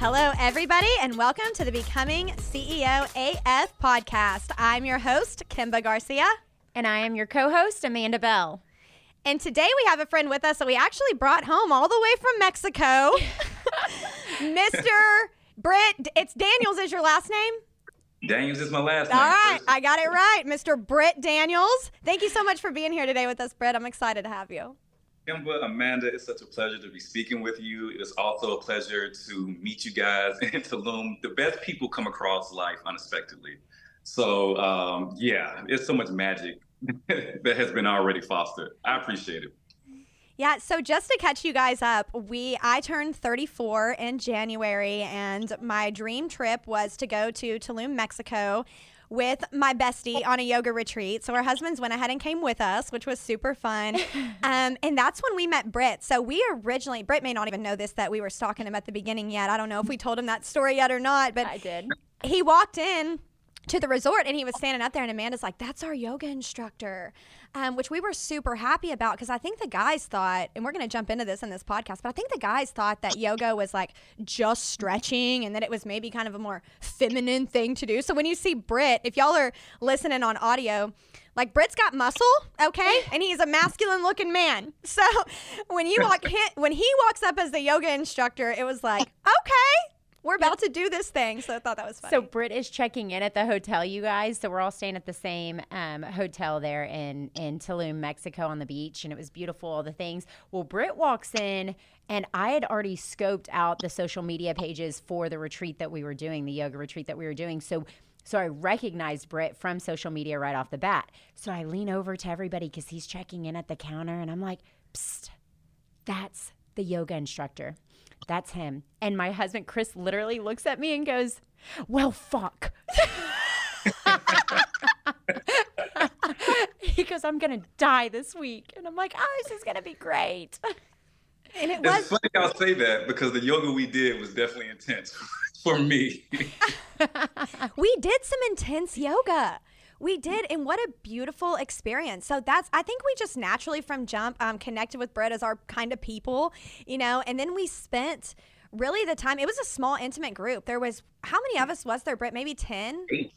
Hello, everybody, and welcome to the Becoming CEO AF podcast. I'm your host, Kimba Garcia. And I am your co host, Amanda Bell. And today we have a friend with us that we actually brought home all the way from Mexico. Mr. Britt, it's Daniels is your last name? Daniels is my last name. All right, I got it right. Mr. Britt Daniels. Thank you so much for being here today with us, Britt. I'm excited to have you. Kimba, Amanda, it's such a pleasure to be speaking with you. It's also a pleasure to meet you guys in Tulum. The best people come across life unexpectedly. So, um, yeah, it's so much magic that has been already fostered. I appreciate it. Yeah, so just to catch you guys up, we I turned 34 in January and my dream trip was to go to Tulum, Mexico with my bestie on a yoga retreat. So our husbands went ahead and came with us, which was super fun. Um, and that's when we met Britt. So we originally, Britt may not even know this, that we were stalking him at the beginning yet. I don't know if we told him that story yet or not, but I did. He walked in to the resort and he was standing up there and Amanda's like, that's our yoga instructor, um, which we were super happy about because I think the guys thought, and we're going to jump into this in this podcast, but I think the guys thought that yoga was like just stretching and that it was maybe kind of a more feminine thing to do. So when you see Britt if y'all are listening on audio, like Britt's got muscle, okay, and he's a masculine looking man. So when you walk, when he walks up as the yoga instructor, it was like, okay, we're about to do this thing. So I thought that was funny. So Britt is checking in at the hotel, you guys. So we're all staying at the same um, hotel there in in Tulum, Mexico, on the beach, and it was beautiful. All the things. Well, Britt walks in, and I had already scoped out the social media pages for the retreat that we were doing, the yoga retreat that we were doing. So. So I recognized Britt from social media right off the bat. So I lean over to everybody because he's checking in at the counter, and I'm like, "Psst, that's the yoga instructor." That's him. And my husband, Chris, literally looks at me and goes, Well, fuck. he goes, I'm going to die this week. And I'm like, Oh, this is going to be great. And it was it's funny I'll say that because the yoga we did was definitely intense for me. we did some intense yoga. We did, and what a beautiful experience. So that's I think we just naturally from jump um, connected with Britt as our kind of people, you know, and then we spent really the time. It was a small, intimate group. There was how many of us was there, Britt? Maybe ten. Eight.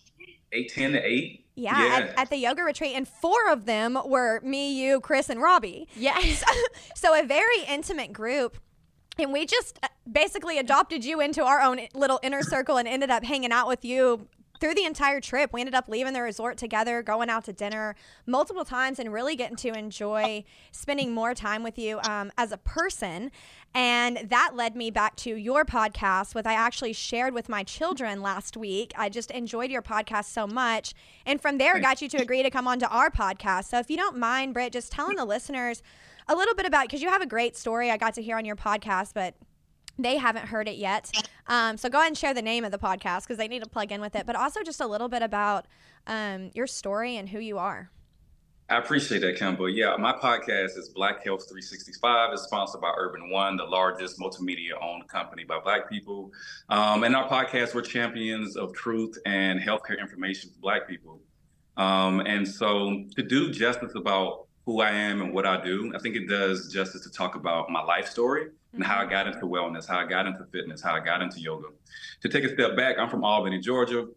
Eight, 10 to 8. Yeah, yeah. At, at, the yoga retreat. And four of them were me, you, Chris, and Robbie. Yes. so a very intimate group. And we just uh, basically adopted you into our own little inner circle and ended up hanging out with you through the entire trip, we ended up leaving the resort together, going out to dinner multiple times, and really getting to enjoy spending more time with you um, as a person. And that led me back to your podcast, which I actually shared with my children last week. I just enjoyed your podcast so much. And from there, got you to agree to come on to our podcast. So if you don't mind, Britt, just telling the listeners a little bit about, because you have a great story I got to hear on your podcast, but they haven't heard it yet. Um, so go ahead and share the name of the podcast because they need to plug in with it, but also just a little bit about um, your story and who you are. I appreciate that, Kimba. Yeah, my podcast is Black Health 365. It's sponsored by Urban One, the largest multimedia owned company by Black people. Um, and our podcast, we're champions of truth and healthcare information for Black people. Um, and so to do justice about who I am and what I do, I think it does justice to talk about my life story and how I got into wellness, how I got into fitness, how I got into yoga. To take a step back, I'm from Albany, Georgia,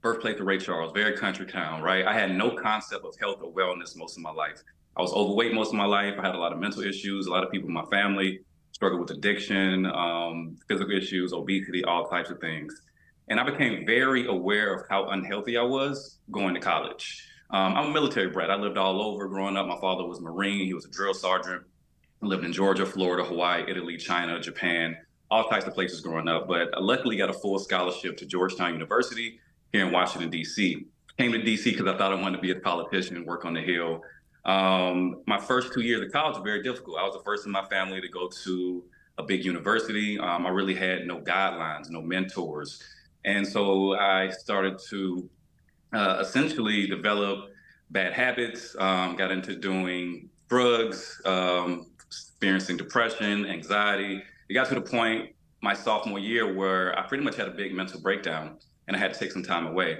birthplace of Ray Charles, very country town, right? I had no concept of health or wellness most of my life. I was overweight most of my life. I had a lot of mental issues. A lot of people in my family struggled with addiction, um, physical issues, obesity, all types of things. And I became very aware of how unhealthy I was going to college. Um, I'm a military brat. I lived all over growing up. My father was Marine. He was a drill sergeant. I lived in Georgia, Florida, Hawaii, Italy, China, Japan, all types of places growing up. But I luckily got a full scholarship to Georgetown University here in Washington, D.C. Came to D.C. because I thought I wanted to be a politician and work on the Hill. Um, my first two years of college were very difficult. I was the first in my family to go to a big university. Um, I really had no guidelines, no mentors. And so I started to uh, essentially developed bad habits, um, got into doing drugs, um, experiencing depression, anxiety. It got to the point my sophomore year where I pretty much had a big mental breakdown and I had to take some time away.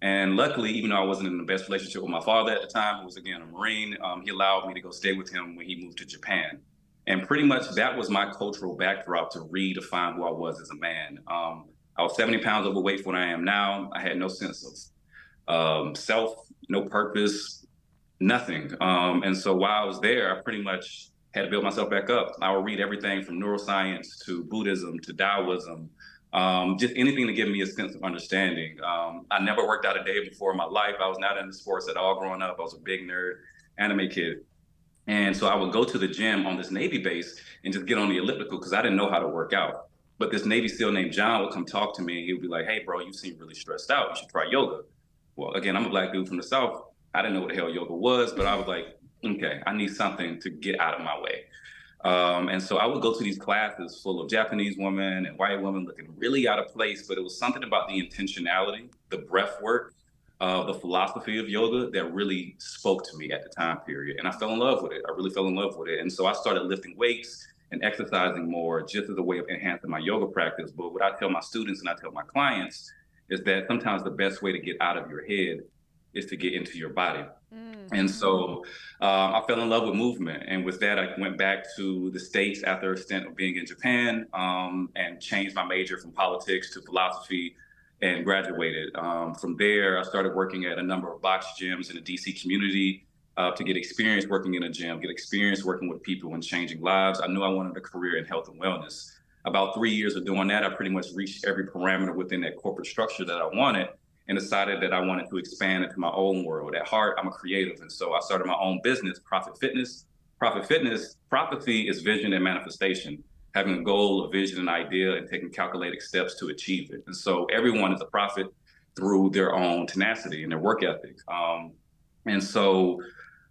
And luckily, even though I wasn't in the best relationship with my father at the time, who was again a Marine, um, he allowed me to go stay with him when he moved to Japan. And pretty much that was my cultural backdrop to redefine who I was as a man. Um, I was 70 pounds overweight for what I am now. I had no sense of um, self, no purpose, nothing. Um, and so while I was there, I pretty much had to build myself back up. I would read everything from neuroscience to Buddhism to Taoism, um, just anything to give me a sense of understanding. Um, I never worked out a day before in my life. I was not into sports at all growing up. I was a big nerd, anime kid. And so I would go to the gym on this Navy base and just get on the elliptical because I didn't know how to work out. But this Navy SEAL named John would come talk to me and he would be like, hey, bro, you seem really stressed out. You should try yoga. Well, again, I'm a black dude from the South. I didn't know what the hell yoga was, but I was like, okay, I need something to get out of my way. Um, and so I would go to these classes full of Japanese women and white women looking really out of place, but it was something about the intentionality, the breath work, uh, the philosophy of yoga that really spoke to me at the time period. And I fell in love with it. I really fell in love with it. And so I started lifting weights and exercising more just as a way of enhancing my yoga practice. But what I tell my students and I tell my clients is that sometimes the best way to get out of your head is to get into your body. Mm-hmm. And so uh, I fell in love with movement. And with that, I went back to the States after a stint of being in Japan um, and changed my major from politics to philosophy and graduated. Um, from there, I started working at a number of box gyms in the DC community uh, to get experience working in a gym, get experience working with people and changing lives. I knew I wanted a career in health and wellness. About three years of doing that, I pretty much reached every parameter within that corporate structure that I wanted and decided that I wanted to expand into my own world. At heart, I'm a creative. And so I started my own business, Profit Fitness. Profit Fitness, prophecy is vision and manifestation, having a goal, a vision, an idea, and taking calculated steps to achieve it. And so everyone is a prophet through their own tenacity and their work ethic. Um, and so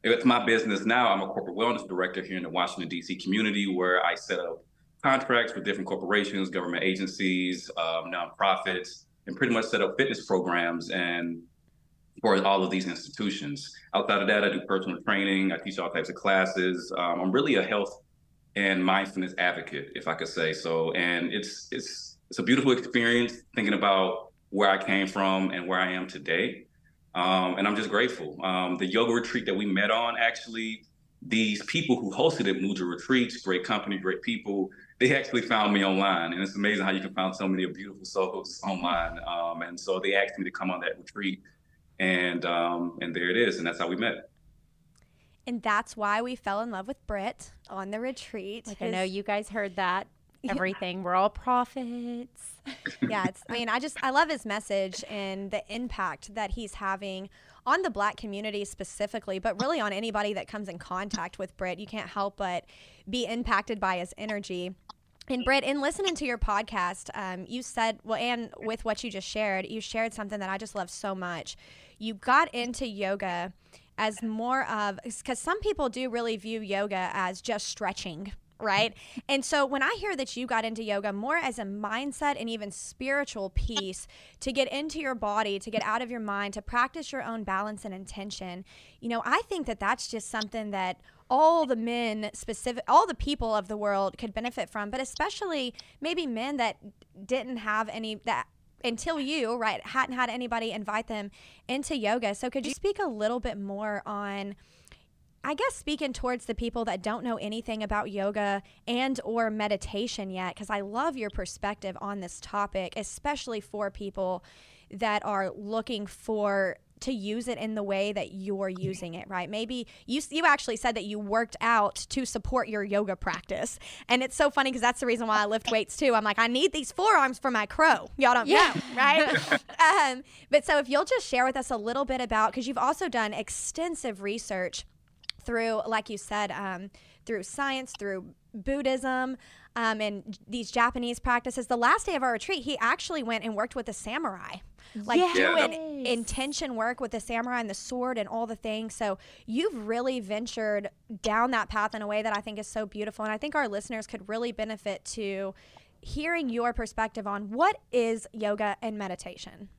it's my business now. I'm a corporate wellness director here in the Washington, D.C. community where I set up contracts with different corporations, government agencies, um, nonprofits, and pretty much set up fitness programs and for all of these institutions. Outside of that, I do personal training. I teach all types of classes. Um, I'm really a health and mindfulness advocate, if I could say so. And it's it's it's a beautiful experience thinking about where I came from and where I am today. Um, and I'm just grateful. Um, the yoga retreat that we met on, actually, these people who hosted it, Mudra Retreats, great company, great people, they actually found me online, and it's amazing how you can find so many beautiful souls online. Um, and so they asked me to come on that retreat, and um, and there it is, and that's how we met. And that's why we fell in love with Britt on the retreat. Like I know you guys heard that everything. Yeah. We're all prophets. yeah, it's I mean, I just I love his message and the impact that he's having on the black community specifically, but really on anybody that comes in contact with Britt. You can't help but be impacted by his energy. And Britt, in listening to your podcast, um, you said, well, and with what you just shared, you shared something that I just love so much. You got into yoga as more of, because some people do really view yoga as just stretching, right? And so when I hear that you got into yoga more as a mindset and even spiritual piece to get into your body, to get out of your mind, to practice your own balance and intention, you know, I think that that's just something that all the men specific all the people of the world could benefit from but especially maybe men that didn't have any that until you right hadn't had anybody invite them into yoga so could you speak a little bit more on I guess speaking towards the people that don't know anything about yoga and or meditation yet cuz I love your perspective on this topic especially for people that are looking for to use it in the way that you're using it, right? Maybe you you actually said that you worked out to support your yoga practice, and it's so funny because that's the reason why I lift weights too. I'm like, I need these forearms for my crow. Y'all don't yeah. know, right? um, but so if you'll just share with us a little bit about because you've also done extensive research through, like you said, um, through science, through Buddhism. Um, and these Japanese practices. The last day of our retreat, he actually went and worked with a samurai like yes. doing intention work with the samurai and the sword and all the things. So you've really ventured down that path in a way that I think is so beautiful. And I think our listeners could really benefit to hearing your perspective on what is yoga and meditation.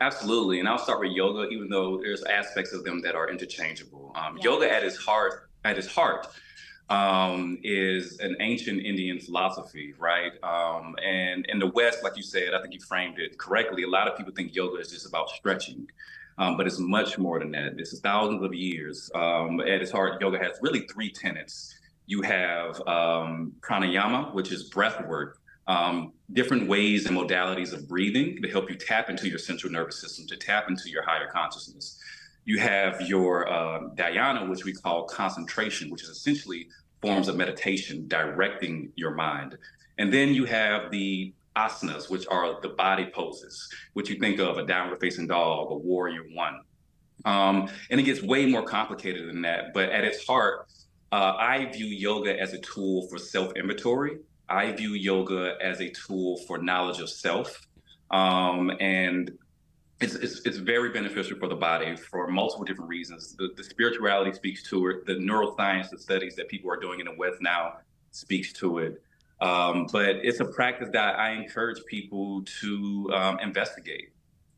Absolutely. And I'll start with yoga, even though there's aspects of them that are interchangeable. Um, yeah. Yoga at its heart, at its heart, um, is an ancient Indian philosophy, right? Um, and in the West, like you said, I think you framed it correctly. A lot of people think yoga is just about stretching, um, but it's much more than that. This is thousands of years. Um, at its heart, yoga has really three tenets. You have um, pranayama, which is breath work, um, different ways and modalities of breathing to help you tap into your central nervous system, to tap into your higher consciousness. You have your uh, dhyana, which we call concentration, which is essentially forms of meditation directing your mind. And then you have the asanas, which are the body poses, which you think of a downward facing dog, a warrior one. Um, and it gets way more complicated than that. But at its heart, uh, I view yoga as a tool for self inventory. I view yoga as a tool for knowledge of self. Um, and it's, it's, it's, very beneficial for the body for multiple different reasons. The, the spirituality speaks to it. The neuroscience, the studies that people are doing in the West now speaks to it. Um, but it's a practice that I encourage people to um, investigate.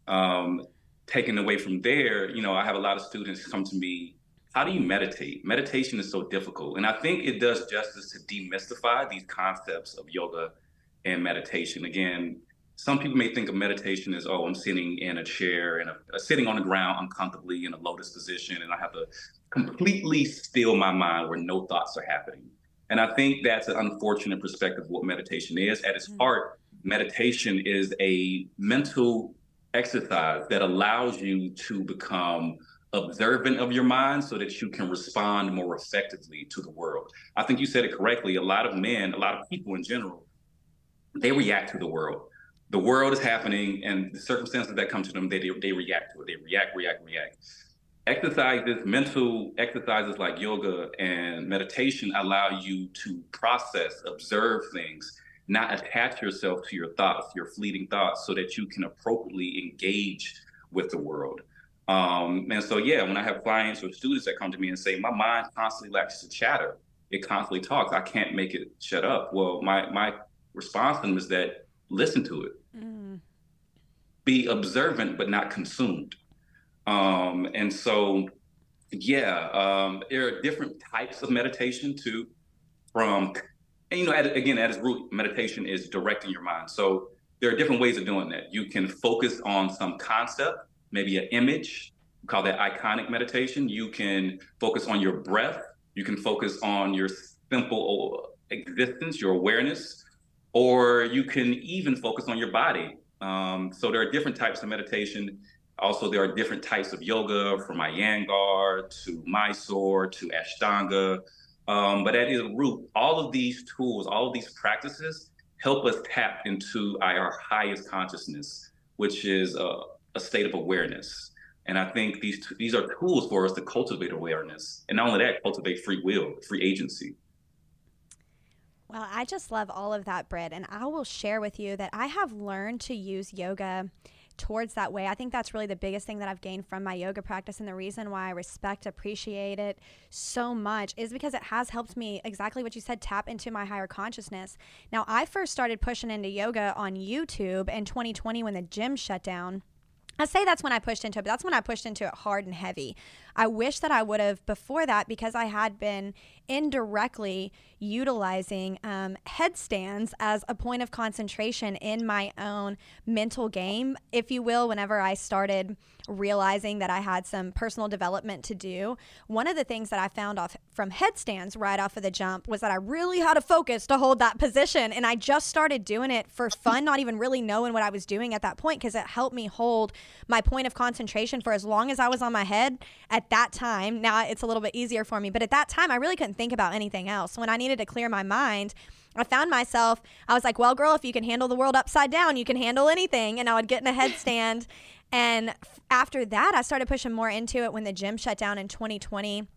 Um, taken away from there, you know, I have a lot of students come to me. How do you meditate? Meditation is so difficult, and I think it does justice to demystify these concepts of yoga and meditation. Again, some people may think of meditation as, oh, I'm sitting in a chair and a, sitting on the ground uncomfortably in a lotus position, and I have to completely still my mind where no thoughts are happening. And I think that's an unfortunate perspective of what meditation is. At its mm-hmm. heart, meditation is a mental exercise that allows you to become observant of your mind so that you can respond more effectively to the world. I think you said it correctly. A lot of men, a lot of people in general, they react to the world. The world is happening and the circumstances that come to them, they, they react to it. They react, react, react exercises, mental exercises like yoga and meditation allow you to process, observe things, not attach yourself to your thoughts, your fleeting thoughts, so that you can appropriately engage with the world. Um, and so, yeah, when I have clients or students that come to me and say, my mind constantly likes to chatter, it constantly talks, I can't make it shut up. Well, my, my response to them is that listen to it. Mm. Be observant, but not consumed. Um, and so, yeah, um, there are different types of meditation too. From, and, you know, at, again, at its root, meditation is directing your mind. So there are different ways of doing that. You can focus on some concept, maybe an image, we call that iconic meditation. You can focus on your breath. You can focus on your simple existence, your awareness, or you can even focus on your body. Um, so there are different types of meditation also, there are different types of yoga from Iyengar to Mysore to Ashtanga. Um, but at its root, all of these tools, all of these practices help us tap into our highest consciousness, which is a, a state of awareness. And I think these these are tools for us to cultivate awareness, and not only that, cultivate free will, free agency. Well, I just love all of that, Britt, and I will share with you that I have learned to use yoga towards that way. I think that's really the biggest thing that I've gained from my yoga practice. And the reason why I respect, appreciate it so much is because it has helped me, exactly what you said, tap into my higher consciousness. Now, I first started pushing into yoga on YouTube in 2020 when the gym shut down. I say that's when I pushed into it, but that's when I pushed into it hard and heavy. I wish that I would have before that because I had been indirectly utilizing um, headstands as a point of concentration in my own mental game, if you will, whenever I started realizing that I had some personal development to do. One of the things that I found off from headstands right off of the jump was that I really had to focus to hold that position. And I just started doing it for fun, not even really knowing what I was doing at that point because it helped me hold my point of concentration for as long as I was on my head at that time. Now it's a little bit easier for me, but at that time, I really couldn't think about anything else. When I needed to clear my mind, I found myself, I was like, well, girl, if you can handle the world upside down, you can handle anything. And I would get in a headstand. and after that, I started pushing more into it when the gym shut down in 2020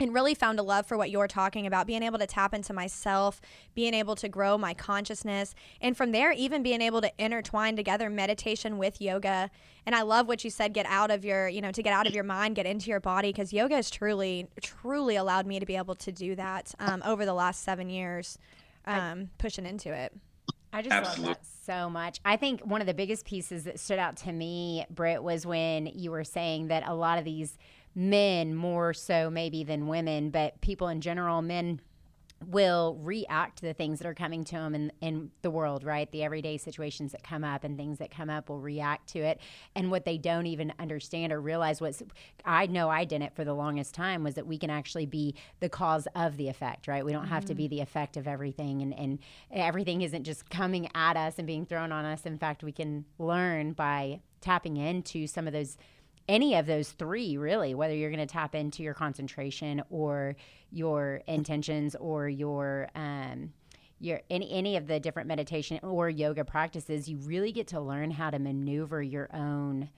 and really found a love for what you're talking about being able to tap into myself being able to grow my consciousness and from there even being able to intertwine together meditation with yoga and i love what you said get out of your you know to get out of your mind get into your body because yoga has truly truly allowed me to be able to do that um, over the last seven years um, I, pushing into it I just Absolutely. love that so much. I think one of the biggest pieces that stood out to me, Britt, was when you were saying that a lot of these men more so maybe than women, but people in general, men will react to the things that are coming to them in, in the world, right? The everyday situations that come up and things that come up will react to it. And what they don't even understand or realize was I know I didn't for the longest time was that we can actually be the cause of the effect, right? We don't mm-hmm. have to be mm-hmm. the effect of everything and, and everything isn't just coming at us and being thrown on us. In fact, we can learn by tapping into some of those any of those three, really, whether you're going to tap into your concentration or your intentions or your um, your any any of the different meditation or yoga practices, you really get to learn how to maneuver your own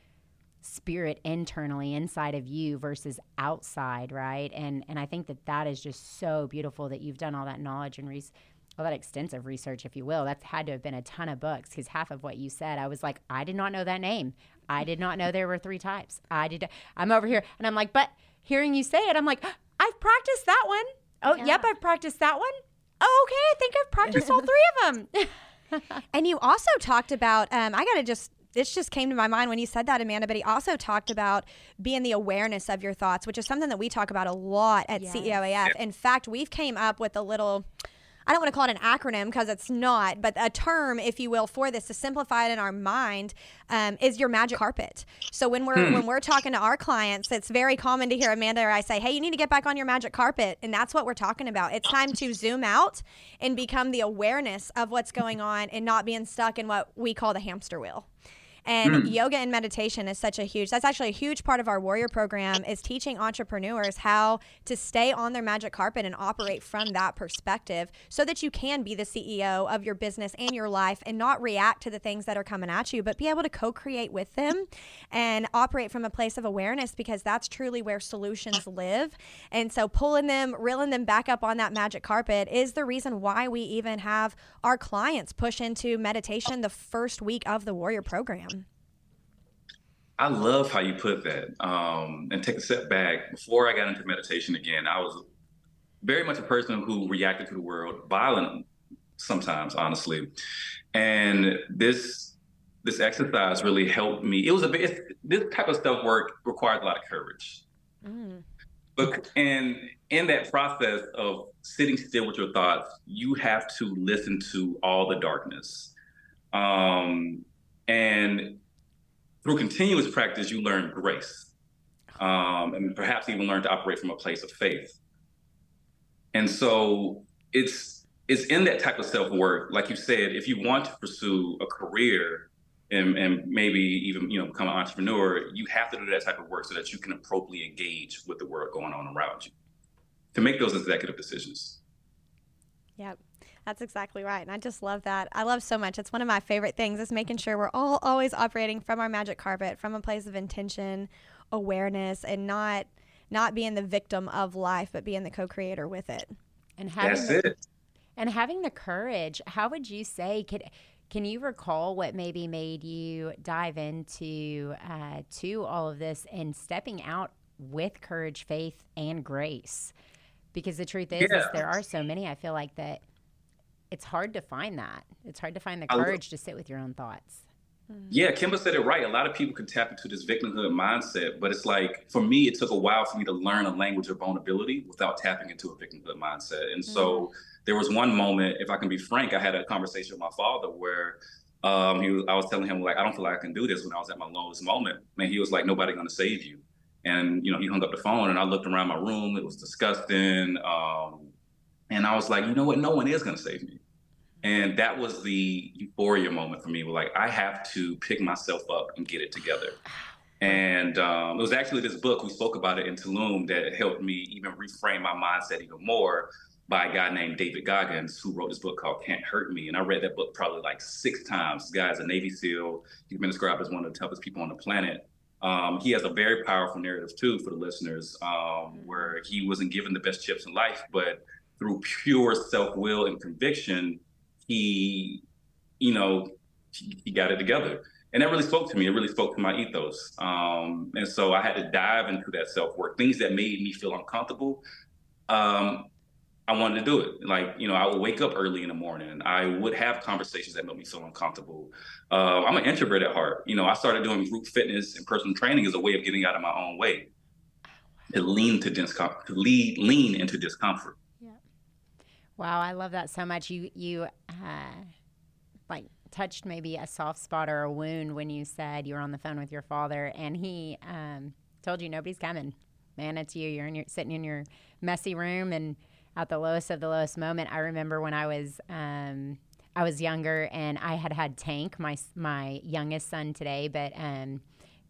spirit internally inside of you versus outside, right? And and I think that that is just so beautiful that you've done all that knowledge and research all that extensive research, if you will. That's had to have been a ton of books because half of what you said, I was like, I did not know that name. I did not know there were three types. I did. I'm over here and I'm like, but hearing you say it, I'm like, I've practiced that one. Oh, yeah. yep, I've practiced that one. Oh, okay. I think I've practiced all three of them. and you also talked about, um, I got to just this just came to my mind when you said that, Amanda. But he also talked about being the awareness of your thoughts, which is something that we talk about a lot at yes. CEOAF. In fact, we've came up with a little I don't want to call it an acronym because it's not, but a term, if you will, for this to simplify it in our mind um, is your magic carpet. So when we're hmm. when we're talking to our clients, it's very common to hear Amanda or I say, "Hey, you need to get back on your magic carpet," and that's what we're talking about. It's time to zoom out and become the awareness of what's going on and not being stuck in what we call the hamster wheel. And mm. yoga and meditation is such a huge, that's actually a huge part of our warrior program is teaching entrepreneurs how to stay on their magic carpet and operate from that perspective so that you can be the CEO of your business and your life and not react to the things that are coming at you, but be able to co-create with them and operate from a place of awareness because that's truly where solutions live. And so pulling them, reeling them back up on that magic carpet is the reason why we even have our clients push into meditation the first week of the warrior program. I love how you put that. Um, and take a step back. Before I got into meditation again, I was very much a person who reacted to the world violently sometimes, honestly. And this this exercise really helped me. It was a bit this type of stuff work requires a lot of courage. Mm. But and in that process of sitting still with your thoughts, you have to listen to all the darkness. Um, and through continuous practice, you learn grace um, and perhaps even learn to operate from a place of faith. And so it's it's in that type of self work, like you said, if you want to pursue a career and, and maybe even you know become an entrepreneur, you have to do that type of work so that you can appropriately engage with the world going on around you to make those executive decisions. Yep. That's exactly right. And I just love that. I love so much. It's one of my favorite things is making sure we're all always operating from our magic carpet, from a place of intention, awareness, and not not being the victim of life, but being the co-creator with it. And having That's the, it. And having the courage, how would you say could can you recall what maybe made you dive into uh, to all of this and stepping out with courage, faith, and grace? Because the truth is, yeah. is there are so many. I feel like that it's hard to find that. It's hard to find the courage to sit with your own thoughts. Mm-hmm. Yeah, Kimba said it right. A lot of people can tap into this victimhood mindset, but it's like for me, it took a while for me to learn a language of vulnerability without tapping into a victimhood mindset. And so mm-hmm. there was one moment, if I can be frank, I had a conversation with my father where um, he was, I was telling him like, I don't feel like I can do this when I was at my lowest moment. Man, he was like, nobody gonna save you. And you know, he hung up the phone, and I looked around my room. It was disgusting. Um, and I was like, you know what? No one is going to save me. And that was the euphoria moment for me. Where like I have to pick myself up and get it together. And um, it was actually this book we spoke about it in Tulum that helped me even reframe my mindset even more by a guy named David Goggins who wrote this book called Can't Hurt Me. And I read that book probably like six times. This guy's a Navy SEAL. He's been described as one of the toughest people on the planet. Um, he has a very powerful narrative too for the listeners, um, where he wasn't given the best chips in life, but through pure self will and conviction, he, you know, he, he, got it together. And that really spoke to me. It really spoke to my ethos. Um, and so I had to dive into that self work, things that made me feel uncomfortable. Um, I wanted to do it. Like, you know, I would wake up early in the morning. I would have conversations that made me feel uncomfortable. Uh, I'm an introvert at heart. You know, I started doing group fitness and personal training as a way of getting out of my own way. To lean to discomfort, to lead, lean into discomfort. Wow, I love that so much. You you uh, like touched maybe a soft spot or a wound when you said you were on the phone with your father and he um, told you nobody's coming. Man, it's you. You're in your sitting in your messy room and at the lowest of the lowest moment. I remember when I was um, I was younger and I had had Tank, my my youngest son today, but um,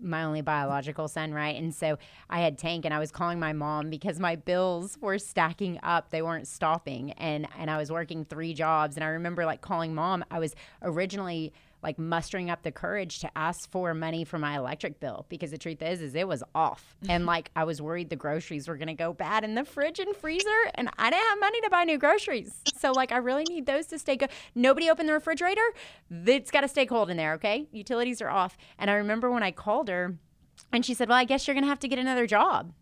my only biological son, right? And so I had Tank and I was calling my mom because my bills were stacking up. They weren't stopping. And and I was working three jobs and I remember like calling mom. I was originally like mustering up the courage to ask for money for my electric bill because the truth is is it was off. And like i was worried the groceries were going to go bad in the fridge and freezer and i didn't have money to buy new groceries. So like i really need those to stay good nobody opened the refrigerator it's got to stay cold in there okay? Utilities are off. And i remember when i called her and she said well i guess you're going to have to get another job.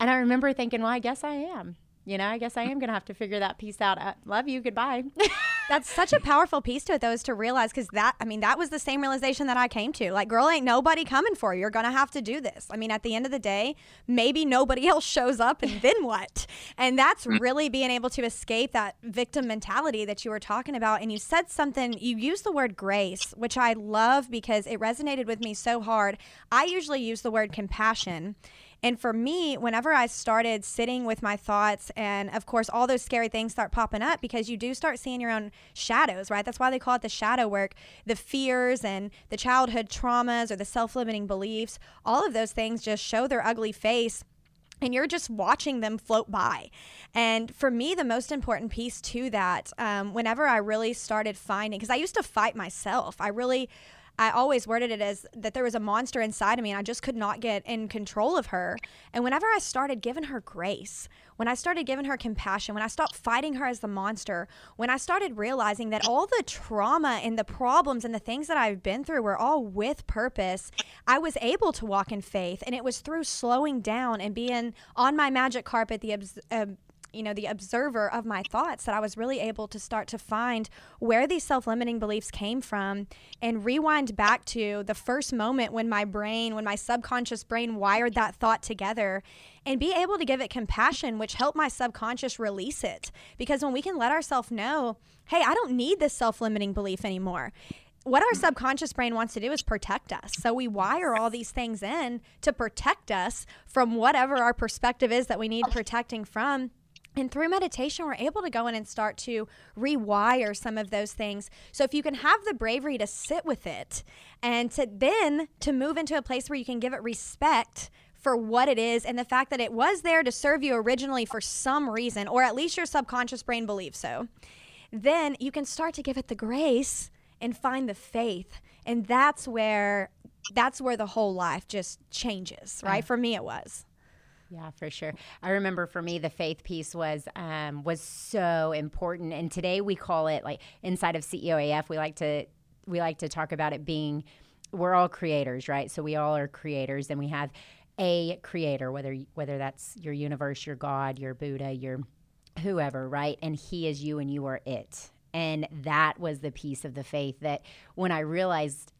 And i remember thinking well i guess i am you know, I guess I am going to have to figure that piece out. Uh, love you. Goodbye. That's such a powerful piece to it, though, is to realize because that, I mean, that was the same realization that I came to. Like, girl, ain't nobody coming for you. You're going to have to do this. I mean, at the end of the day, maybe nobody else shows up, and then what? And that's mm. really being able to escape that victim mentality that you were talking about. And you said something, you used the word grace, which I love because it resonated with me so hard. I usually use the word compassion. And for me, whenever I started sitting with my thoughts, and of course, all those scary things start popping up because you do start seeing your own shadows, right? That's why they call it the shadow work. The fears and the childhood traumas or the self limiting beliefs, all of those things just show their ugly face and you're just watching them float by. And for me, the most important piece to that, um, whenever I really started finding, because I used to fight myself, I really I always worded it as that there was a monster inside of me and I just could not get in control of her. And whenever I started giving her grace, when I started giving her compassion, when I stopped fighting her as the monster, when I started realizing that all the trauma and the problems and the things that I've been through were all with purpose, I was able to walk in faith. And it was through slowing down and being on my magic carpet, the uh, you know the observer of my thoughts that I was really able to start to find where these self-limiting beliefs came from and rewind back to the first moment when my brain when my subconscious brain wired that thought together and be able to give it compassion which helped my subconscious release it because when we can let ourselves know hey I don't need this self-limiting belief anymore what our subconscious brain wants to do is protect us. So we wire all these things in to protect us from whatever our perspective is that we need protecting from. And through meditation, we're able to go in and start to rewire some of those things. So if you can have the bravery to sit with it and to then to move into a place where you can give it respect for what it is and the fact that it was there to serve you originally for some reason, or at least your subconscious brain believes so, then you can start to give it the grace and find the faith. And that's where that's where the whole life just changes, right? For me it was. Yeah, for sure. I remember for me the faith piece was um, was so important, and today we call it like inside of CEOAF we like to we like to talk about it being we're all creators, right? So we all are creators, and we have a creator, whether whether that's your universe, your God, your Buddha, your whoever, right? And He is you, and you are it. And that was the piece of the faith that when I realized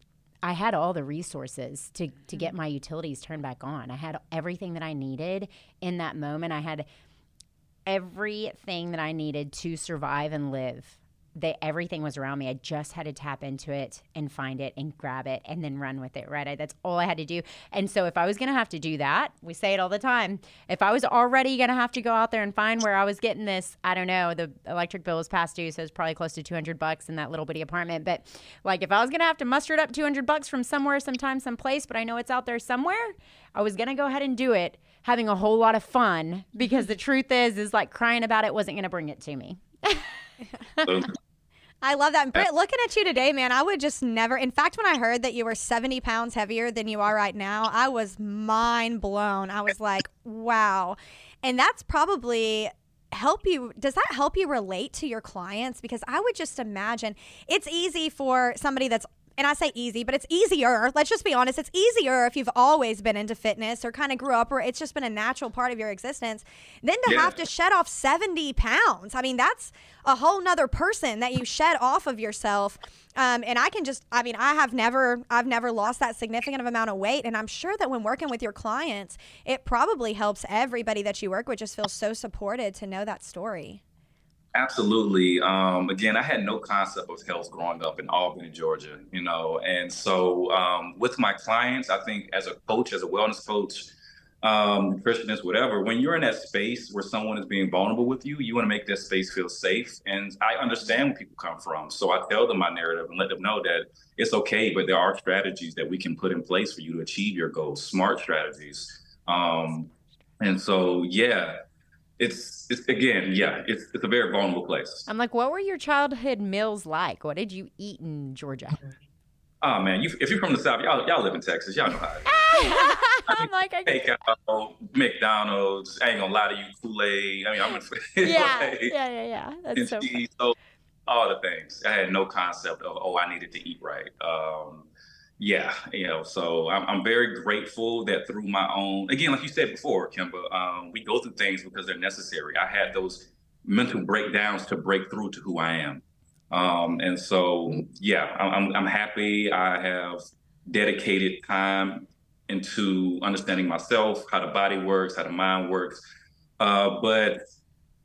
I had all the resources to to get mm-hmm. my utilities turned back on. I had everything that I needed in that moment. I had everything that I needed to survive and live they everything was around me. I just had to tap into it and find it and grab it and then run with it, right? I, that's all I had to do. And so if I was going to have to do that, we say it all the time. If I was already going to have to go out there and find where I was getting this, I don't know, the electric bill was past due, so it's probably close to 200 bucks in that little bitty apartment, but like if I was going to have to muster it up 200 bucks from somewhere sometime someplace, but I know it's out there somewhere, I was going to go ahead and do it having a whole lot of fun because the truth is is like crying about it wasn't going to bring it to me. I love that. And Britt, looking at you today, man, I would just never. In fact, when I heard that you were 70 pounds heavier than you are right now, I was mind blown. I was like, wow. And that's probably help you does that help you relate to your clients because i would just imagine it's easy for somebody that's and I say easy, but it's easier. Let's just be honest. It's easier if you've always been into fitness or kind of grew up where it's just been a natural part of your existence than to yeah. have to shed off 70 pounds. I mean, that's a whole nother person that you shed off of yourself. Um, and I can just, I mean, I have never, I've never lost that significant of amount of weight. And I'm sure that when working with your clients, it probably helps everybody that you work with just feel so supported to know that story. Absolutely. Um, again, I had no concept of health growing up in Albany, Georgia, you know, and so um, with my clients, I think as a coach, as a wellness coach, um, nutritionist, whatever, when you're in that space where someone is being vulnerable with you, you want to make that space feel safe. And I understand where people come from. So I tell them my narrative and let them know that it's okay, but there are strategies that we can put in place for you to achieve your goals, smart strategies. Um, and so, yeah, it's, it's again, yeah, it's, it's a very vulnerable place. I'm like, what were your childhood meals like? What did you eat in Georgia? Oh man, you, if you're from the South, y'all y'all live in Texas, y'all know how. I'm like, I Take out McDonald's. I ain't gonna lie to you, Kool Aid. I mean, I'm gonna yeah, yeah, yeah, yeah. That's and so. cheese, so all the things. I had no concept of oh, I needed to eat right. Um, yeah, you know, so I'm, I'm very grateful that through my own, again, like you said before, Kimba, um, we go through things because they're necessary. I had those mental breakdowns to break through to who I am. Um, and so, yeah, I'm, I'm happy. I have dedicated time into understanding myself, how the body works, how the mind works. Uh, but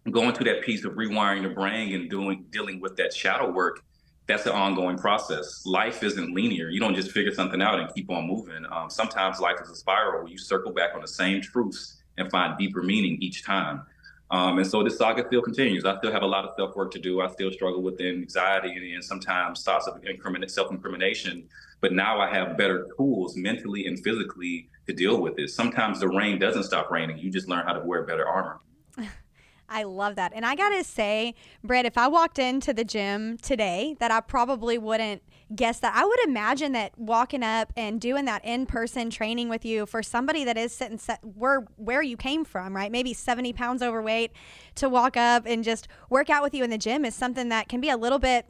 going through that piece of rewiring the brain and doing dealing with that shadow work, that's an ongoing process. Life isn't linear. You don't just figure something out and keep on moving. Um, sometimes life is a spiral where you circle back on the same truths and find deeper meaning each time. Um, and so this saga still continues. I still have a lot of self work to do. I still struggle with anxiety and, and sometimes thoughts of self incrimination. But now I have better tools mentally and physically to deal with it. Sometimes the rain doesn't stop raining. You just learn how to wear better armor. I love that. And I got to say, Brett, if I walked into the gym today, that I probably wouldn't guess that. I would imagine that walking up and doing that in person training with you for somebody that is sitting set where, where you came from, right? Maybe 70 pounds overweight to walk up and just work out with you in the gym is something that can be a little bit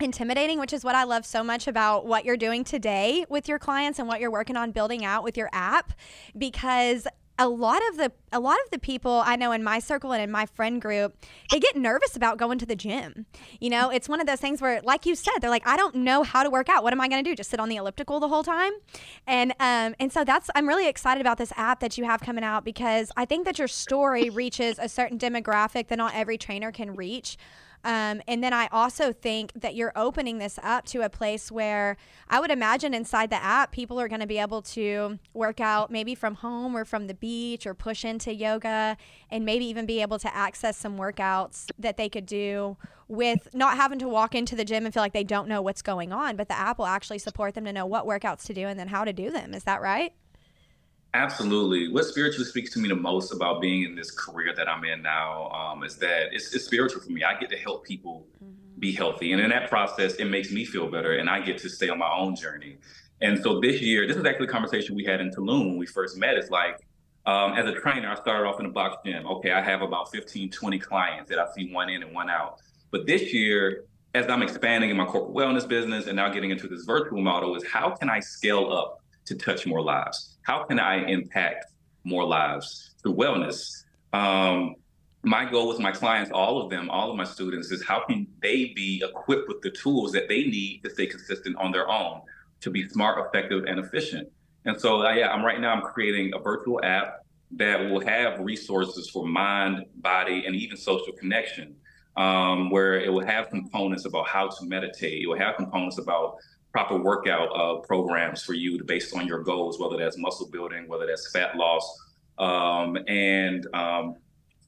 intimidating, which is what I love so much about what you're doing today with your clients and what you're working on building out with your app because a lot of the a lot of the people I know in my circle and in my friend group, they get nervous about going to the gym. You know, it's one of those things where, like you said, they're like, I don't know how to work out. What am I going to do? Just sit on the elliptical the whole time? And um, and so that's I'm really excited about this app that you have coming out because I think that your story reaches a certain demographic that not every trainer can reach. Um, and then I also think that you're opening this up to a place where I would imagine inside the app, people are going to be able to work out maybe from home or from the beach or push into yoga and maybe even be able to access some workouts that they could do with not having to walk into the gym and feel like they don't know what's going on. But the app will actually support them to know what workouts to do and then how to do them. Is that right? Absolutely. What spiritually speaks to me the most about being in this career that I'm in now um, is that it's, it's, spiritual for me. I get to help people mm-hmm. be healthy. And in that process, it makes me feel better and I get to stay on my own journey. And so this year, this is actually a conversation we had in Tulum when we first met. It's like, um, as a trainer, I started off in a box gym. Okay, I have about 15, 20 clients that I see one in and one out. But this year, as I'm expanding in my corporate wellness business and now getting into this virtual model, is how can I scale up to touch more lives? How can I impact more lives through wellness? Um, my goal with my clients, all of them, all of my students, is how can they be equipped with the tools that they need to stay consistent on their own, to be smart, effective, and efficient. And so, uh, yeah, I'm right now. I'm creating a virtual app that will have resources for mind, body, and even social connection, um, where it will have components about how to meditate. It will have components about proper workout uh, programs for you based on your goals, whether that's muscle building, whether that's fat loss, um, and um,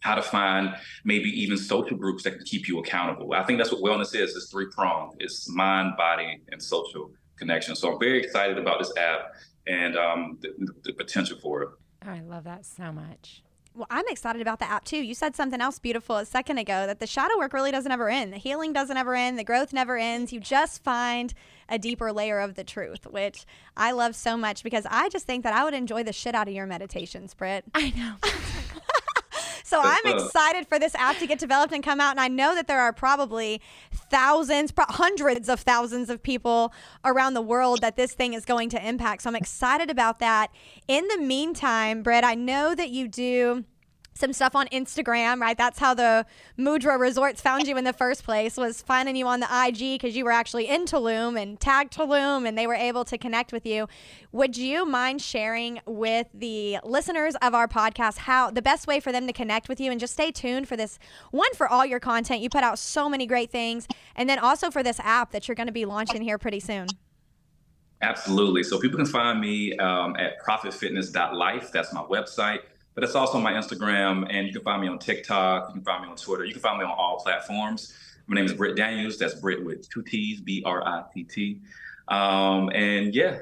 how to find maybe even social groups that can keep you accountable. I think that's what wellness is. It's three pronged. It's mind, body, and social connection. So I'm very excited about this app and um, the, the potential for it. I love that so much. Well, I'm excited about the app too. You said something else beautiful a second ago that the shadow work really doesn't ever end. The healing doesn't ever end. The growth never ends. You just find a deeper layer of the truth, which I love so much because I just think that I would enjoy the shit out of your meditations, Britt. I know. so I'm excited for this app to get developed and come out. And I know that there are probably thousands, hundreds of thousands of people around the world that this thing is going to impact. So I'm excited about that. In the meantime, Britt, I know that you do some stuff on Instagram, right? That's how the Mudra Resorts found you in the first place was finding you on the IG because you were actually in Tulum and tagged Tulum and they were able to connect with you. Would you mind sharing with the listeners of our podcast how the best way for them to connect with you and just stay tuned for this one for all your content. You put out so many great things and then also for this app that you're going to be launching here pretty soon. Absolutely. So people can find me um, at profitfitness.life. That's my website but it's also on my Instagram, and you can find me on TikTok. You can find me on Twitter. You can find me on all platforms. My name is Britt Daniels. That's Britt with two T's, B R I T T. Um, and yeah,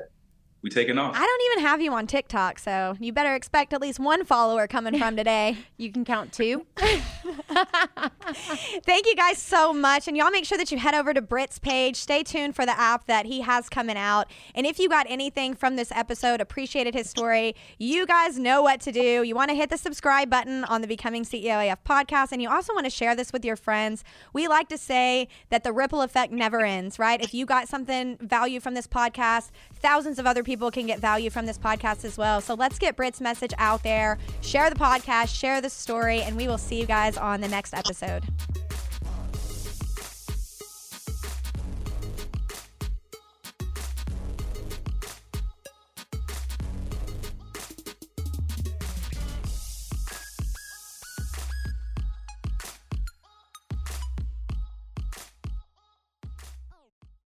we taking off. I don't even have you on TikTok, so you better expect at least one follower coming from today. you can count two. Thank you guys so much. And y'all make sure that you head over to Britt's page. Stay tuned for the app that he has coming out. And if you got anything from this episode, appreciated his story, you guys know what to do. You want to hit the subscribe button on the Becoming CEO AF podcast. And you also want to share this with your friends. We like to say that the ripple effect never ends, right? If you got something value from this podcast, thousands of other people can get value from this podcast as well. So let's get Britt's message out there. Share the podcast, share the story, and we will see you guys on the next episode.